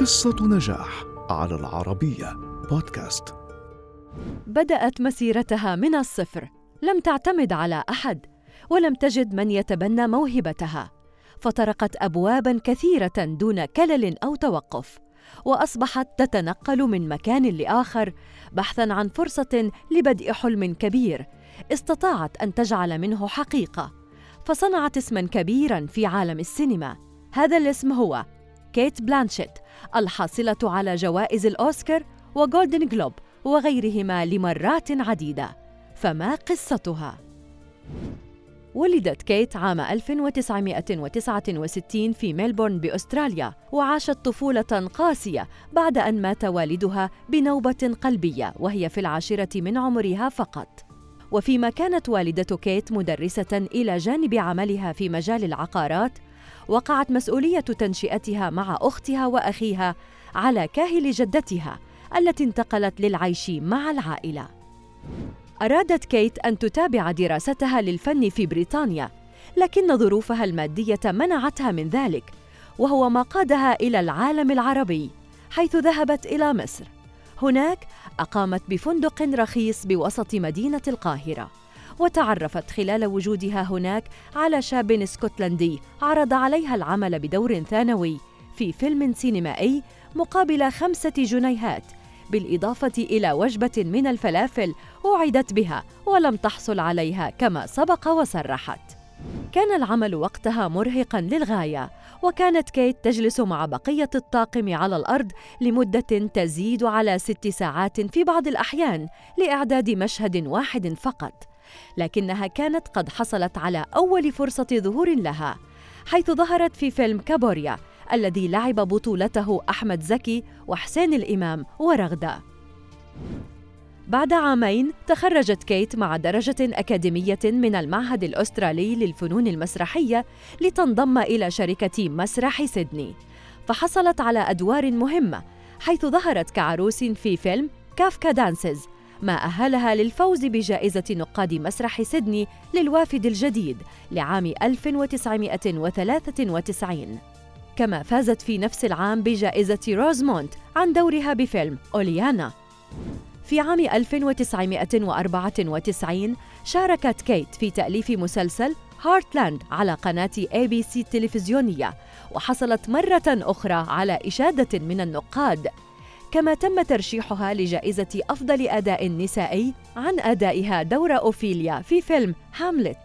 قصة نجاح على العربية بودكاست. بدأت مسيرتها من الصفر. لم تعتمد على أحد ولم تجد من يتبنى موهبتها. فطرقت أبوابا كثيرة دون كلل أو توقف وأصبحت تتنقل من مكان لآخر بحثا عن فرصة لبدء حلم كبير استطاعت أن تجعل منه حقيقة. فصنعت اسما كبيرا في عالم السينما. هذا الاسم هو كيت بلانشيت الحاصلة على جوائز الأوسكار وجولدن جلوب وغيرهما لمرات عديدة. فما قصتها؟ ولدت كيت عام 1969 في ميلبورن بأستراليا وعاشت طفولة قاسية بعد أن مات والدها بنوبة قلبية وهي في العاشرة من عمرها فقط. وفيما كانت والدة كيت مدرسة إلى جانب عملها في مجال العقارات وقعت مسؤولية تنشئتها مع أختها وأخيها على كاهل جدتها التي انتقلت للعيش مع العائلة أرادت كيت أن تتابع دراستها للفن في بريطانيا، لكن ظروفها المادية منعتها من ذلك، وهو ما قادها إلى العالم العربي، حيث ذهبت إلى مصر. هناك أقامت بفندق رخيص بوسط مدينة القاهرة، وتعرفت خلال وجودها هناك على شاب اسكتلندي عرض عليها العمل بدور ثانوي في فيلم سينمائي مقابل خمسة جنيهات بالإضافة إلى وجبة من الفلافل وعدت بها ولم تحصل عليها كما سبق وصرحت. كان العمل وقتها مرهقا للغاية وكانت كيت تجلس مع بقية الطاقم على الأرض لمدة تزيد على ست ساعات في بعض الأحيان لإعداد مشهد واحد فقط. لكنها كانت قد حصلت على أول فرصة ظهور لها حيث ظهرت في فيلم كابوريا الذي لعب بطولته أحمد زكي وحسين الإمام ورغدة. بعد عامين تخرجت كيت مع درجة أكاديمية من المعهد الأسترالي للفنون المسرحية لتنضم إلى شركة مسرح سيدني فحصلت على أدوار مهمة حيث ظهرت كعروس في فيلم Kafka Dances ما أهلها للفوز بجائزة نقاد مسرح سيدني للوافد الجديد لعام 1993 كما فازت في نفس العام بجائزة روزمونت عن دورها بفيلم أوليانا. في عام 1994 شاركت كيت في تأليف مسلسل Heartland على قناة ABC التلفزيونية وحصلت مرة أخرى على إشادة من النقاد. كما تم ترشيحها لجائزة أفضل أداء نسائي عن أدائها دور أوفيليا في فيلم هاملت.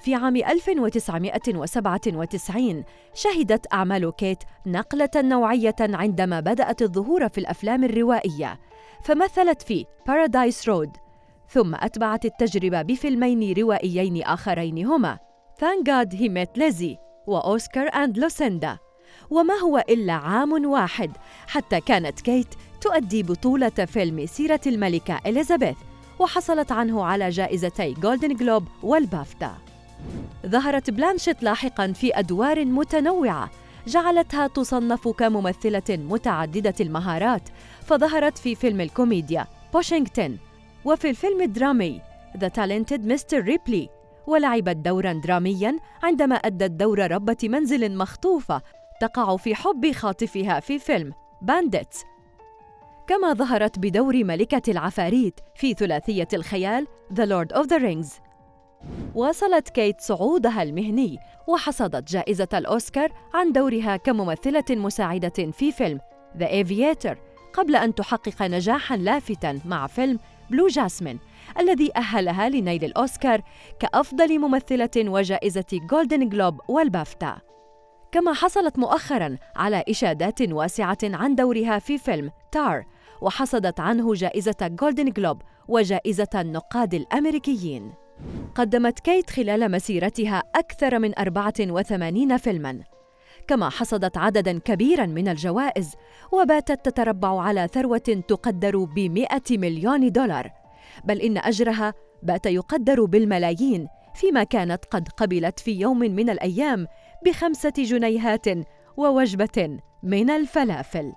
في عام 1997 شهدت أعمال كيت نقلة نوعية عندما بدأت الظهور في الأفلام الروائية فمثلت في Paradise Road ثم أتبعت التجربة بفيلمين روائيين آخرين هما Thank God He Met Lizzie و Oscar and Lucinda وما هو إلا عام واحد حتى كانت كيت تؤدي بطولة فيلم سيرة الملكة إليزابيث وحصلت عنه على جائزتي جولدن جلوب والبافتا ظهرت بلانشيت لاحقا في أدوار متنوعة جعلتها تصنف كممثلة متعددة المهارات فظهرت في فيلم الكوميديا Pushing Tin وفي الفيلم الدرامي The Talented Mr. Ripley ولعبت دورا دراميا عندما أدت دور ربة منزل مخطوفة تقع في حب خاطفها في فيلم Bandits. كما ظهرت بدور ملكة العفاريت في ثلاثية الخيال The Lord of the Rings. واصلت كيت صعودها المهني وحصدت جائزة الأوسكار عن دورها كممثلة مساعدة في فيلم The Aviator قبل أن تحقق نجاحاً لافتا مع فيلم Blue Jasmine الذي أهلها لنيل الأوسكار كأفضل ممثلة وجائزة جولدن جلوب والبافتا. كما حصلت مؤخراً على إشادات واسعة عن دورها في فيلم Tár وحصدت عنه جائزة جولدن جلوب وجائزة النقاد الأمريكيين. قدمت كيت خلال مسيرتها أكثر من 84 فيلماً. كما حصدت عدداً كبيراً من الجوائز وباتت تتربع على ثروة تقدر بمئة مليون دولار. بل إن أجرها بات يقدر بالملايين فيما كانت قد قبلت في يوم من الأيام بخمسة جنيهات ووجبة من الفلافل.